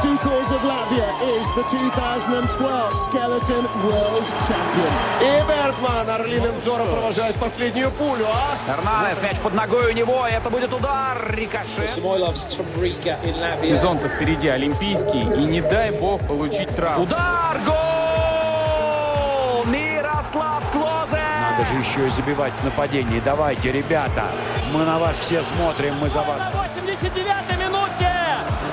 Stukos of Latvia is the 2012 Skeleton World Champion. И Бергман орлиным взором провожает последнюю пулю, а? Эрнанес, мяч под ногой у него, это будет удар, рикошет. Сезон-то впереди олимпийский, и не дай бог получить травму. Удар, гол! Мирослав Клозе! Надо же еще и забивать в нападении. Давайте, ребята, мы на вас все смотрим, мы за вас. 89-й минуте!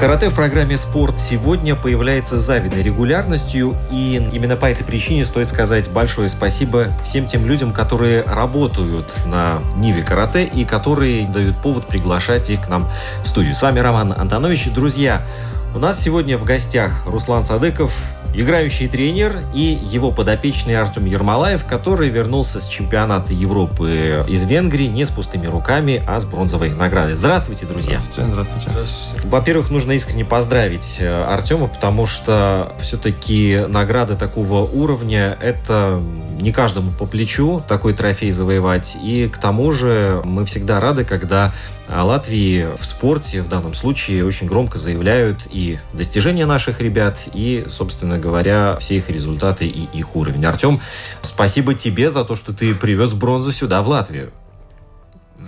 Карате в программе «Спорт» сегодня появляется с завидной регулярностью, и именно по этой причине стоит сказать большое спасибо всем тем людям, которые работают на Ниве Карате и которые дают повод приглашать их к нам в студию. С вами Роман Антонович. Друзья, у нас сегодня в гостях Руслан Садыков, играющий тренер, и его подопечный Артем Ермолаев, который вернулся с чемпионата Европы из Венгрии не с пустыми руками, а с бронзовой наградой. Здравствуйте, друзья. Здравствуйте, здравствуйте. здравствуйте. Во-первых, нужно искренне поздравить э, Артема, потому что все-таки награды такого уровня – это не каждому по плечу такой трофей завоевать. И к тому же мы всегда рады, когда Латвии в спорте в данном случае очень громко заявляют и достижения наших ребят, и, собственно говоря, все их результаты и их уровень. Артем, спасибо тебе за то, что ты привез бронзу сюда, в Латвию.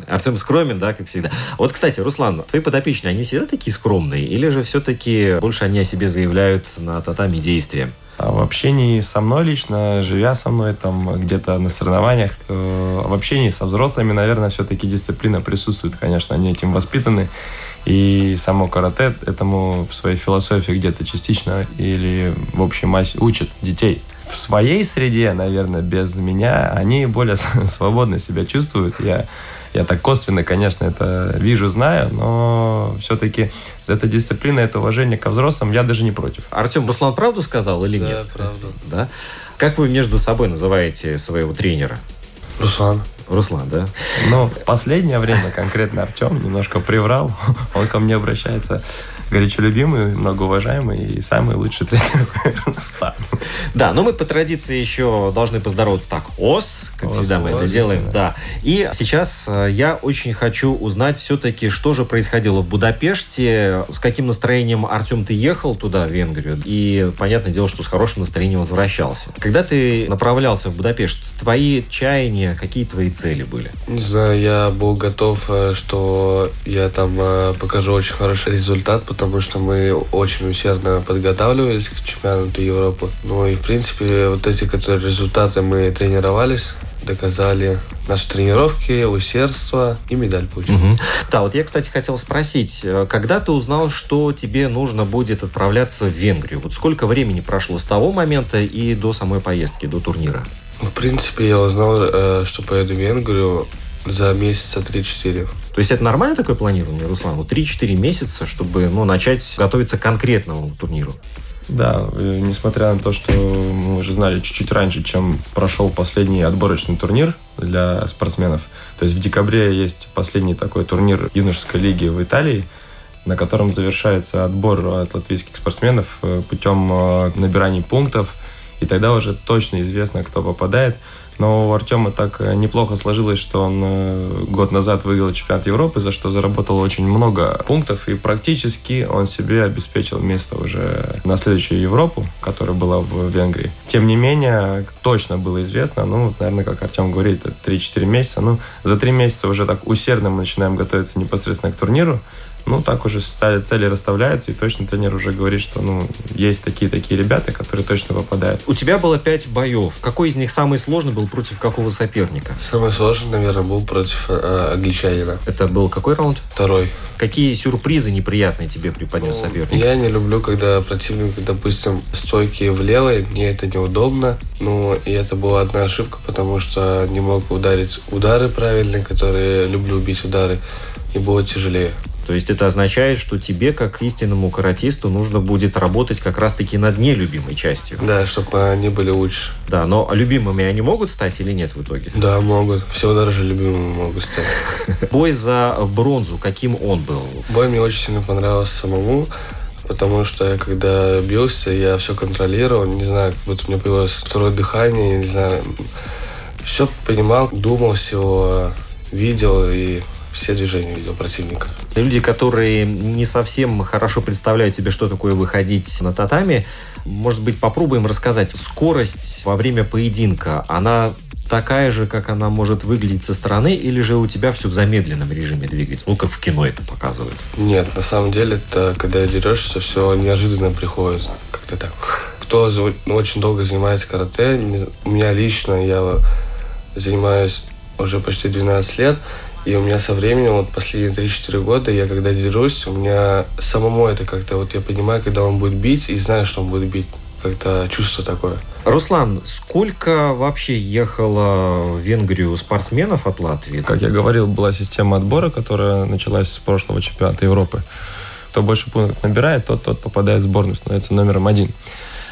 Артем скромен, да, как всегда. Вот, кстати, Руслан, твои подопечные, они всегда такие скромные? Или же все-таки больше они о себе заявляют на татами действия? В общении со мной лично, живя со мной там где-то на соревнованиях, в общении со взрослыми, наверное, все-таки дисциплина присутствует, конечно, они этим воспитаны. И само карате этому в своей философии где-то частично или в общей массе учат детей. В своей среде, наверное, без меня, они более свободно себя чувствуют. Я я так косвенно, конечно, это вижу, знаю, но все-таки эта дисциплина, это уважение ко взрослым, я даже не против. Артем, Руслан правду сказал или да, нет? Да, правду. Да? Как вы между собой называете своего тренера? Руслан. Руслан, да? Ну, в последнее время конкретно Артем немножко приврал. Он ко мне обращается горячо любимый, многоуважаемый и самый лучший тренер Руслан. Да, но мы по традиции еще должны поздороваться так. ОС, как ОС, всегда мы ОС, это делаем. Да. да. И сейчас э, я очень хочу узнать все-таки, что же происходило в Будапеште, с каким настроением, Артем, ты ехал туда, в Венгрию, и понятное дело, что с хорошим настроением возвращался. Когда ты направлялся в Будапешт, твои чаяния, какие твои цели были? Не знаю, я был готов, э, что я там э, покажу очень хороший результат, потому что мы очень усердно подготавливались к чемпионату Европы. Ну и, в принципе, вот эти которые результаты мы тренировались, доказали наши тренировки, усердство и медаль получили. Угу. Да, вот я, кстати, хотел спросить, э, когда ты узнал, что тебе нужно будет отправляться в Венгрию? Вот сколько времени прошло с того момента и до самой поездки, до турнира? В принципе, я узнал, э, что поеду в Венгрию за месяца 3-4. То есть это нормально такое планирование, Руслан? Вот 3-4 месяца, чтобы ну, начать готовиться к конкретному турниру? Да, несмотря на то, что мы уже знали чуть-чуть раньше, чем прошел последний отборочный турнир для спортсменов. То есть в декабре есть последний такой турнир юношеской лиги в Италии, на котором завершается отбор от латвийских спортсменов э, путем э, набирания пунктов. И тогда уже точно известно, кто попадает. Но у Артема так э, неплохо сложилось, что он э, год назад выиграл чемпионат Европы, за что заработал очень много пунктов. И практически он себе обеспечил место уже на следующую Европу, которая была в Венгрии. Тем не менее, точно было известно, ну, наверное, как Артем говорит, 3-4 месяца. Ну, за 3 месяца уже так усердно мы начинаем готовиться непосредственно к турниру ну, так уже цели расставляются, и точно тренер уже говорит, что, ну, есть такие-такие ребята, которые точно попадают. У тебя было пять боев. Какой из них самый сложный был против какого соперника? Самый сложный, наверное, был против э, англичанина. Это был какой раунд? Второй. Какие сюрпризы неприятные тебе преподнес ну, соперник? Я не люблю, когда противник, допустим, стойки влево, и мне это неудобно. Ну, и это была одна ошибка, потому что не мог ударить удары правильные, которые люблю бить удары и было тяжелее. То есть это означает, что тебе, как истинному каратисту, нужно будет работать как раз-таки над нелюбимой частью. Да, чтобы они были лучше. Да, но любимыми они могут стать или нет в итоге? Да, могут. Все даже любимыми могут стать. Бой за бронзу, каким он был? Бой мне очень сильно понравился самому, потому что я когда бился, я все контролировал, не знаю, как будто у меня появилось второе дыхание, не знаю, все понимал, думал всего, видел и все движения видел противника. Люди, которые не совсем хорошо представляют себе, что такое выходить на татами, может быть, попробуем рассказать. Скорость во время поединка, она такая же, как она может выглядеть со стороны, или же у тебя все в замедленном режиме двигается? Ну, как в кино это показывают. Нет, на самом деле, это когда дерешься, все неожиданно приходит. Как-то так. Кто очень долго занимается карате, у меня лично, я занимаюсь уже почти 12 лет, и у меня со временем, вот последние 3-4 года, я когда дерусь, у меня самому это как-то, вот я понимаю, когда он будет бить, и знаю, что он будет бить. Как-то чувство такое. Руслан, сколько вообще ехало в Венгрию спортсменов от Латвии? Как я говорил, была система отбора, которая началась с прошлого чемпионата Европы. Кто больше пунктов набирает, тот, тот попадает в сборную, становится номером один.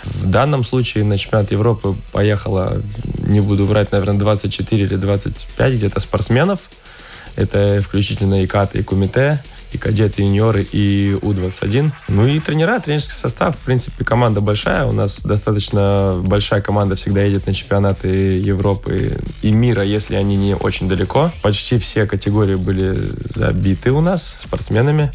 В данном случае на чемпионат Европы поехало, не буду врать, наверное, 24 или 25 где-то спортсменов. Это включительно и КАТ, и Кумите, и кадеты, и юниоры, и У-21. Ну и тренера, тренерский состав. В принципе, команда большая. У нас достаточно большая команда всегда едет на чемпионаты Европы и мира, если они не очень далеко. Почти все категории были забиты у нас спортсменами.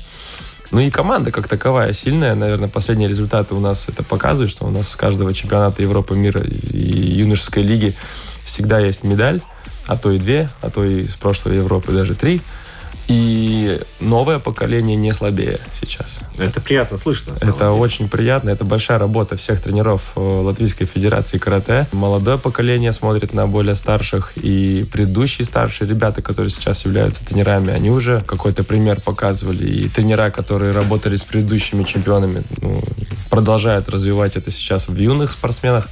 Ну и команда как таковая сильная. Наверное, последние результаты у нас это показывают, что у нас с каждого чемпионата Европы, мира и юношеской лиги всегда есть медаль а то и две, а то и с прошлой Европы даже три. И новое поколение не слабее сейчас. Это приятно слышно. это деле. очень приятно. Это большая работа всех тренеров э, Латвийской Федерации карате. Молодое поколение смотрит на более старших. И предыдущие старшие ребята, которые сейчас являются тренерами, они уже какой-то пример показывали. И тренера, которые работали с предыдущими чемпионами, ну, продолжают развивать это сейчас в юных спортсменах.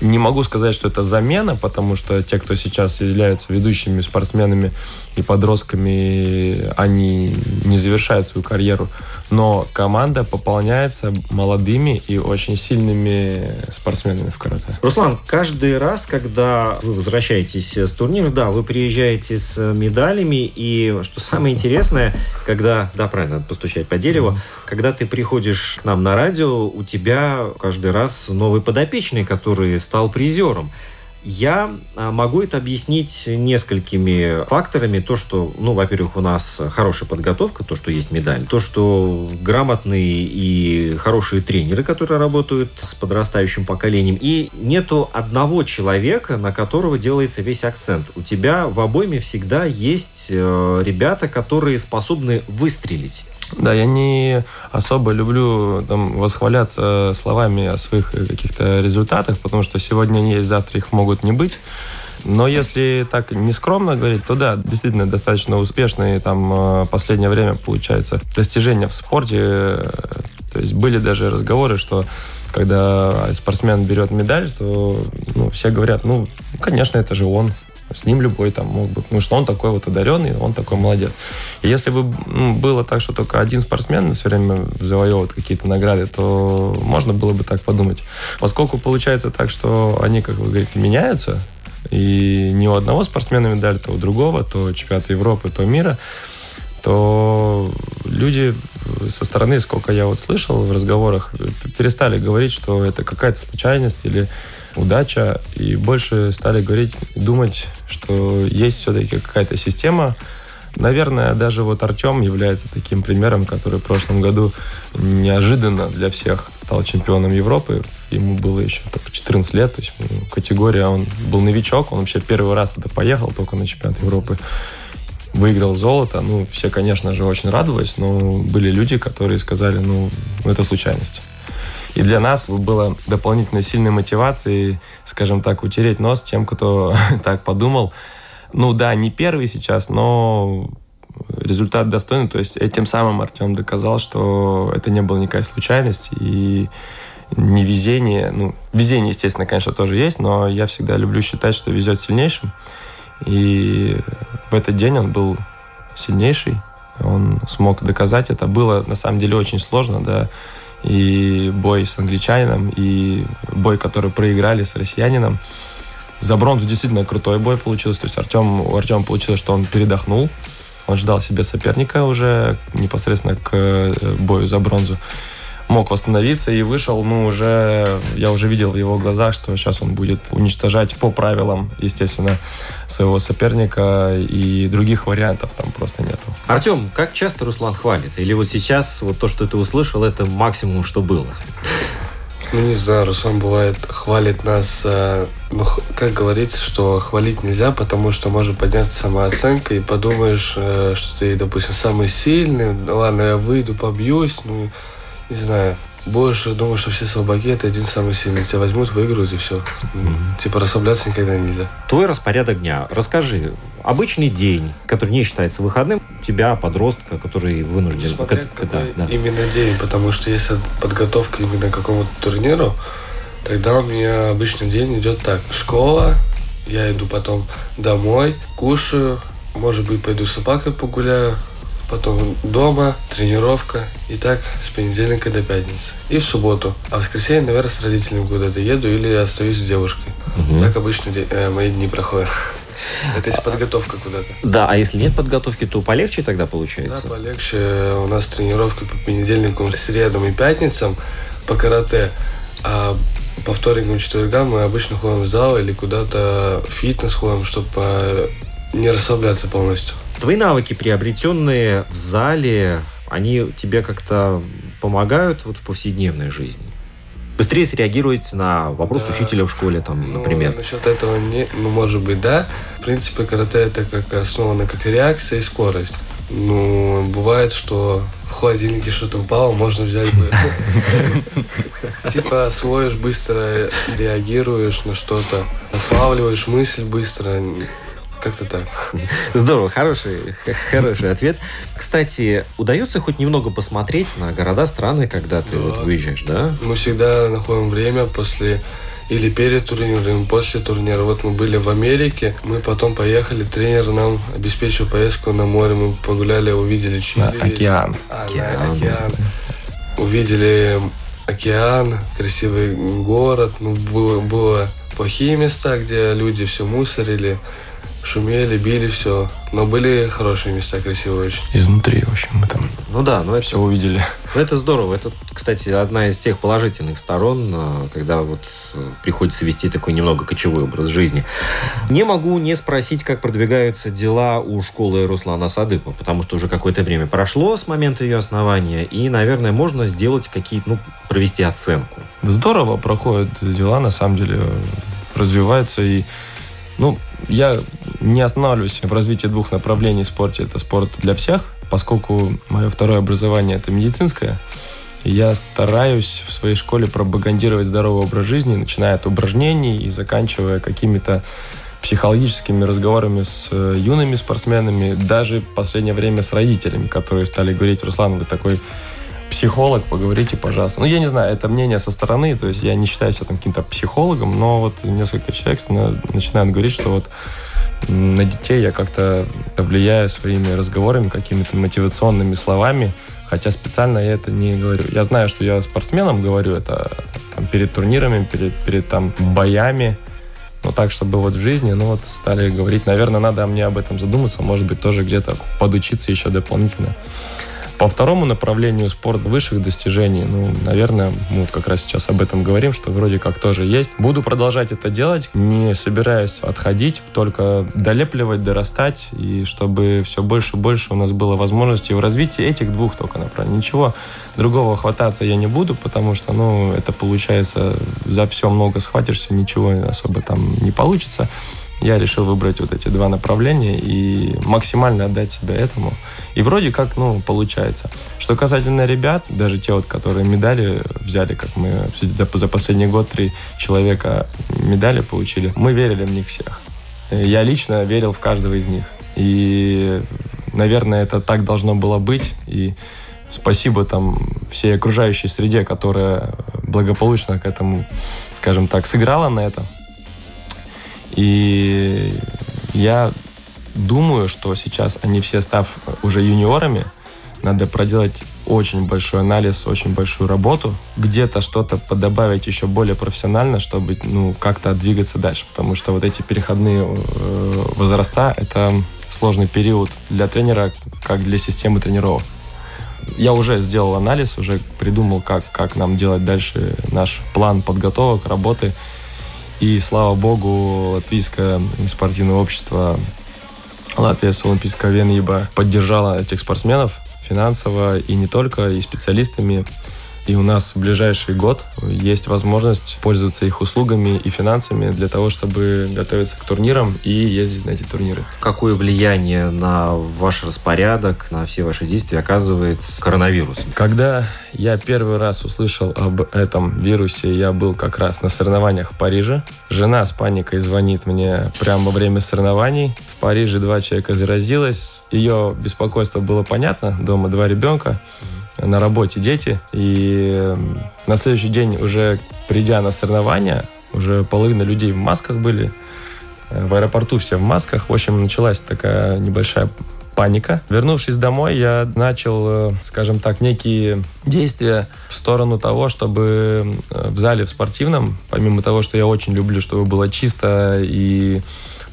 Не могу сказать, что это замена, потому что те, кто сейчас являются ведущими спортсменами и подростками, они не завершают свою карьеру. Но команда пополняется молодыми и очень сильными спортсменами в карате. Руслан, каждый раз, когда вы возвращаетесь с турнира, да, вы приезжаете с медалями, и что самое интересное, когда, да, правильно, надо постучать по дереву, когда ты приходишь к нам на радио, у тебя каждый раз новый подопечный, который стал призером. Я а, могу это объяснить несколькими факторами. То, что, ну, во-первых, у нас хорошая подготовка, то, что есть медаль. То, что грамотные и хорошие тренеры, которые работают с подрастающим поколением. И нету одного человека, на которого делается весь акцент. У тебя в обойме всегда есть э, ребята, которые способны выстрелить. Да, я не особо люблю там, восхваляться словами о своих каких-то результатах, потому что сегодня они есть, завтра их могут не быть. Но если так не скромно говорить, то да, действительно достаточно успешные там э, последнее время получается достижения в спорте. То есть были даже разговоры, что когда спортсмен берет медаль, то ну, все говорят, ну, конечно, это же он. С ним любой там мог бы, потому что он такой вот одаренный, он такой молодец. И если бы ну, было так, что только один спортсмен все время завоевывает какие-то награды, то можно было бы так подумать. Поскольку получается так, что они, как вы говорите, меняются, и не у одного спортсмена медаль, то у другого, то чемпионата Европы, то мира, то люди со стороны, сколько я вот слышал в разговорах, перестали говорить, что это какая-то случайность или удача, и больше стали говорить, думать, что есть все-таки какая-то система. Наверное, даже вот Артем является таким примером, который в прошлом году неожиданно для всех стал чемпионом Европы. Ему было еще только 14 лет, то есть ну, категория, он был новичок, он вообще первый раз туда поехал только на чемпионат Европы выиграл золото. Ну, все, конечно же, очень радовались, но были люди, которые сказали, ну, это случайность. И для нас было дополнительной сильной мотивацией, скажем так, утереть нос тем, кто так подумал. Ну да, не первый сейчас, но результат достойный. То есть этим самым Артем доказал, что это не была никакая случайность и не везение. Ну, везение, естественно, конечно, тоже есть, но я всегда люблю считать, что везет сильнейшим. И в этот день он был сильнейший. Он смог доказать это. Было на самом деле очень сложно, да. И бой с англичанином, и бой, который проиграли с россиянином. За бронзу действительно крутой бой получился. То есть Артем, у Артема получилось, что он передохнул. Он ждал себе соперника уже непосредственно к э, бою за бронзу мог восстановиться и вышел, ну, уже, я уже видел в его глазах, что сейчас он будет уничтожать по правилам, естественно, своего соперника, и других вариантов там просто нету. Артем, как часто Руслан хвалит? Или вот сейчас вот то, что ты услышал, это максимум, что было? Ну, не знаю, Руслан бывает хвалит нас, э, ну, как говорится, что хвалить нельзя, потому что может подняться самооценка, и подумаешь, э, что ты, допустим, самый сильный, ладно, я выйду, побьюсь, ну, не знаю, больше думаю, что все слабаки это один самый сильный. Тебя возьмут, выиграют и все. Mm-hmm. Типа расслабляться никогда нельзя. Твой распорядок дня. Расскажи, обычный день, который не считается выходным, тебя, подростка, который вынужден... Смотря как, какой да, именно день, потому что если подготовка именно к какому-то турниру, тогда у меня обычный день идет так. Школа, я иду потом домой, кушаю, может быть, пойду с собакой погуляю, потом дома, тренировка. И так с понедельника до пятницы. И в субботу. А в воскресенье, наверное, с родителями куда-то еду или остаюсь с девушкой. Угу. Так обычно э, мои дни проходят. Это есть подготовка куда-то. Да, а если нет подготовки, то полегче тогда получается? Да, полегче. У нас тренировки по понедельникам, средам и пятницам по карате. А по вторникам и четвергам мы обычно ходим в зал или куда-то в фитнес ходим, чтобы э, не расслабляться полностью. Твои навыки, приобретенные в зале, они тебе как-то помогают вот в повседневной жизни? Быстрее среагировать на вопрос да. учителя в школе, там, ну, например. Насчет этого, не, ну, может быть, да. В принципе, карате это как основано как реакция и скорость. Ну, бывает, что в холодильнике что-то упало, можно взять бы. Типа освоишь быстро, реагируешь на что-то, ославливаешь мысль быстро. Как-то так. Здорово, хороший, хороший ответ. Кстати, удается хоть немного посмотреть на города, страны, когда ты да. вот выезжаешь, да? Мы всегда находим время после или перед турниром, или после турнира. Вот мы были в Америке, мы потом поехали, тренер нам обеспечил поездку на море, мы погуляли, увидели Чили. На океан. А, океан. На океан. Увидели океан, красивый город, ну, было, было плохие места, где люди все мусорили, шумели, били, все. Но были хорошие места, красивые очень. Изнутри, в общем, мы там ну да, ну это, все увидели. Ну это здорово. Это, кстати, одна из тех положительных сторон, а, когда вот э, приходится вести такой немного кочевой образ жизни. Не могу не спросить, как продвигаются дела у школы Руслана Садыкова, потому что уже какое-то время прошло с момента ее основания, и, наверное, можно сделать какие-то, ну, провести оценку. Здорово проходят дела, на самом деле, развивается и ну, я не останавливаюсь в развитии двух направлений в спорте. Это спорт для всех, поскольку мое второе образование это медицинское. Я стараюсь в своей школе пропагандировать здоровый образ жизни, начиная от упражнений и заканчивая какими-то психологическими разговорами с э, юными спортсменами, даже в последнее время с родителями, которые стали говорить, Руслан, вы такой психолог, поговорите, пожалуйста. Ну, я не знаю, это мнение со стороны, то есть я не считаю себя там каким-то психологом, но вот несколько человек начинают говорить, что вот на детей я как-то влияю своими разговорами, какими-то мотивационными словами, хотя специально я это не говорю. Я знаю, что я спортсменам говорю это там, перед турнирами, перед, перед там боями, но так, чтобы вот в жизни, ну вот стали говорить, наверное, надо мне об этом задуматься, может быть, тоже где-то подучиться еще дополнительно. По второму направлению спорт высших достижений, ну, наверное, мы вот как раз сейчас об этом говорим, что вроде как тоже есть. Буду продолжать это делать, не собираюсь отходить, только долепливать, дорастать, и чтобы все больше и больше у нас было возможностей в развитии этих двух только направлений. Ничего другого хвататься я не буду, потому что, ну, это получается, за все много схватишься, ничего особо там не получится я решил выбрать вот эти два направления и максимально отдать себя этому. И вроде как, ну, получается. Что касательно ребят, даже те вот, которые медали взяли, как мы за последний год три человека медали получили, мы верили в них всех. Я лично верил в каждого из них. И, наверное, это так должно было быть. И спасибо там всей окружающей среде, которая благополучно к этому, скажем так, сыграла на это. И я думаю, что сейчас они все, став уже юниорами, надо проделать очень большой анализ, очень большую работу, где-то что-то подобавить еще более профессионально, чтобы ну, как-то двигаться дальше. Потому что вот эти переходные э, возраста — это сложный период для тренера, как для системы тренировок. Я уже сделал анализ, уже придумал, как, как нам делать дальше наш план подготовок, работы. И, слава богу, Латвийское спортивное общество Латвия с Олимпийского Венеба поддержала этих спортсменов финансово и не только, и специалистами. И у нас в ближайший год есть возможность пользоваться их услугами и финансами для того, чтобы готовиться к турнирам и ездить на эти турниры. Какое влияние на ваш распорядок, на все ваши действия оказывает коронавирус? Когда я первый раз услышал об этом вирусе, я был как раз на соревнованиях в Париже. Жена с паникой звонит мне прямо во время соревнований. В Париже два человека заразилось. Ее беспокойство было понятно. Дома два ребенка на работе дети. И на следующий день, уже придя на соревнования, уже половина людей в масках были. В аэропорту все в масках. В общем, началась такая небольшая паника. Вернувшись домой, я начал, скажем так, некие действия в сторону того, чтобы в зале в спортивном, помимо того, что я очень люблю, чтобы было чисто и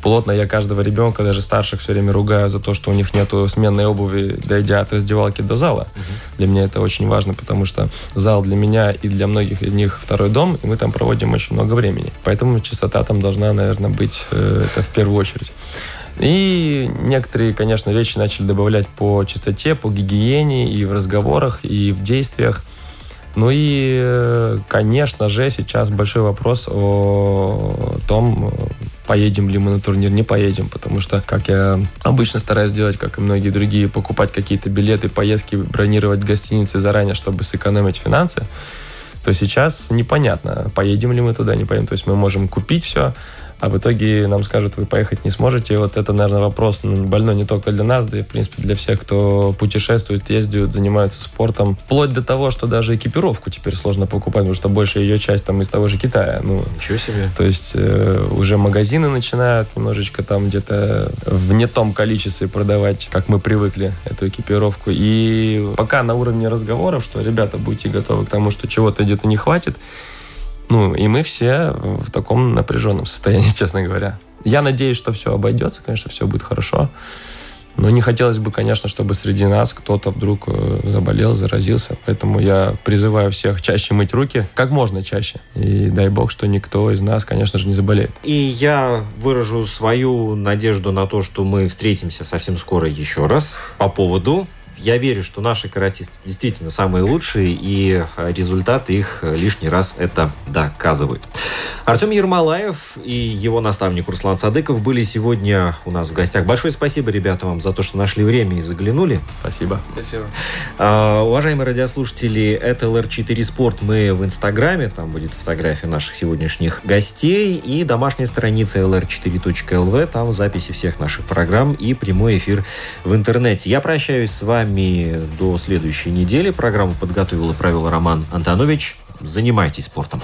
плотно. Я каждого ребенка, даже старших, все время ругаю за то, что у них нет сменной обуви, дойдя от раздевалки до зала. Угу. Для меня это очень важно, потому что зал для меня и для многих из них второй дом, и мы там проводим очень много времени. Поэтому чистота там должна, наверное, быть э, это в первую очередь. И некоторые, конечно, вещи начали добавлять по чистоте, по гигиене и в разговорах, и в действиях. Ну и, э, конечно же, сейчас большой вопрос о том, поедем ли мы на турнир, не поедем, потому что, как я обычно стараюсь делать, как и многие другие, покупать какие-то билеты, поездки, бронировать гостиницы заранее, чтобы сэкономить финансы, то сейчас непонятно, поедем ли мы туда, не поедем. То есть мы можем купить все, а в итоге нам скажут, вы поехать не сможете. Вот это, наверное, вопрос ну, больной не только для нас, да и, в принципе, для всех, кто путешествует, ездит, занимается спортом. Вплоть до того, что даже экипировку теперь сложно покупать, потому что большая ее часть там из того же Китая. Ну, Ничего себе. То есть э, уже магазины начинают немножечко там где-то в не том количестве продавать, как мы привыкли, эту экипировку. И пока на уровне разговоров, что, ребята, будьте готовы к тому, что чего-то где-то не хватит, ну, и мы все в таком напряженном состоянии, честно говоря. Я надеюсь, что все обойдется, конечно, все будет хорошо. Но не хотелось бы, конечно, чтобы среди нас кто-то вдруг э, заболел, заразился. Поэтому я призываю всех чаще мыть руки, как можно чаще. И дай бог, что никто из нас, конечно же, не заболеет. И я выражу свою надежду на то, что мы встретимся совсем скоро еще раз по поводу я верю, что наши каратисты действительно самые лучшие, и э, результаты их э, лишний раз это доказывают. Артем Ермолаев и его наставник Руслан Садыков были сегодня у нас в гостях. Большое спасибо, ребята, вам за то, что нашли время и заглянули. Спасибо. Спасибо. А, уважаемые радиослушатели, это LR4 Спорт. Мы в Инстаграме, там будет фотография наших сегодняшних гостей и домашняя страница lr4.lv, там записи всех наших программ и прямой эфир в интернете. Я прощаюсь с вами вами до следующей недели. Программу подготовил и провел Роман Антонович. Занимайтесь спортом.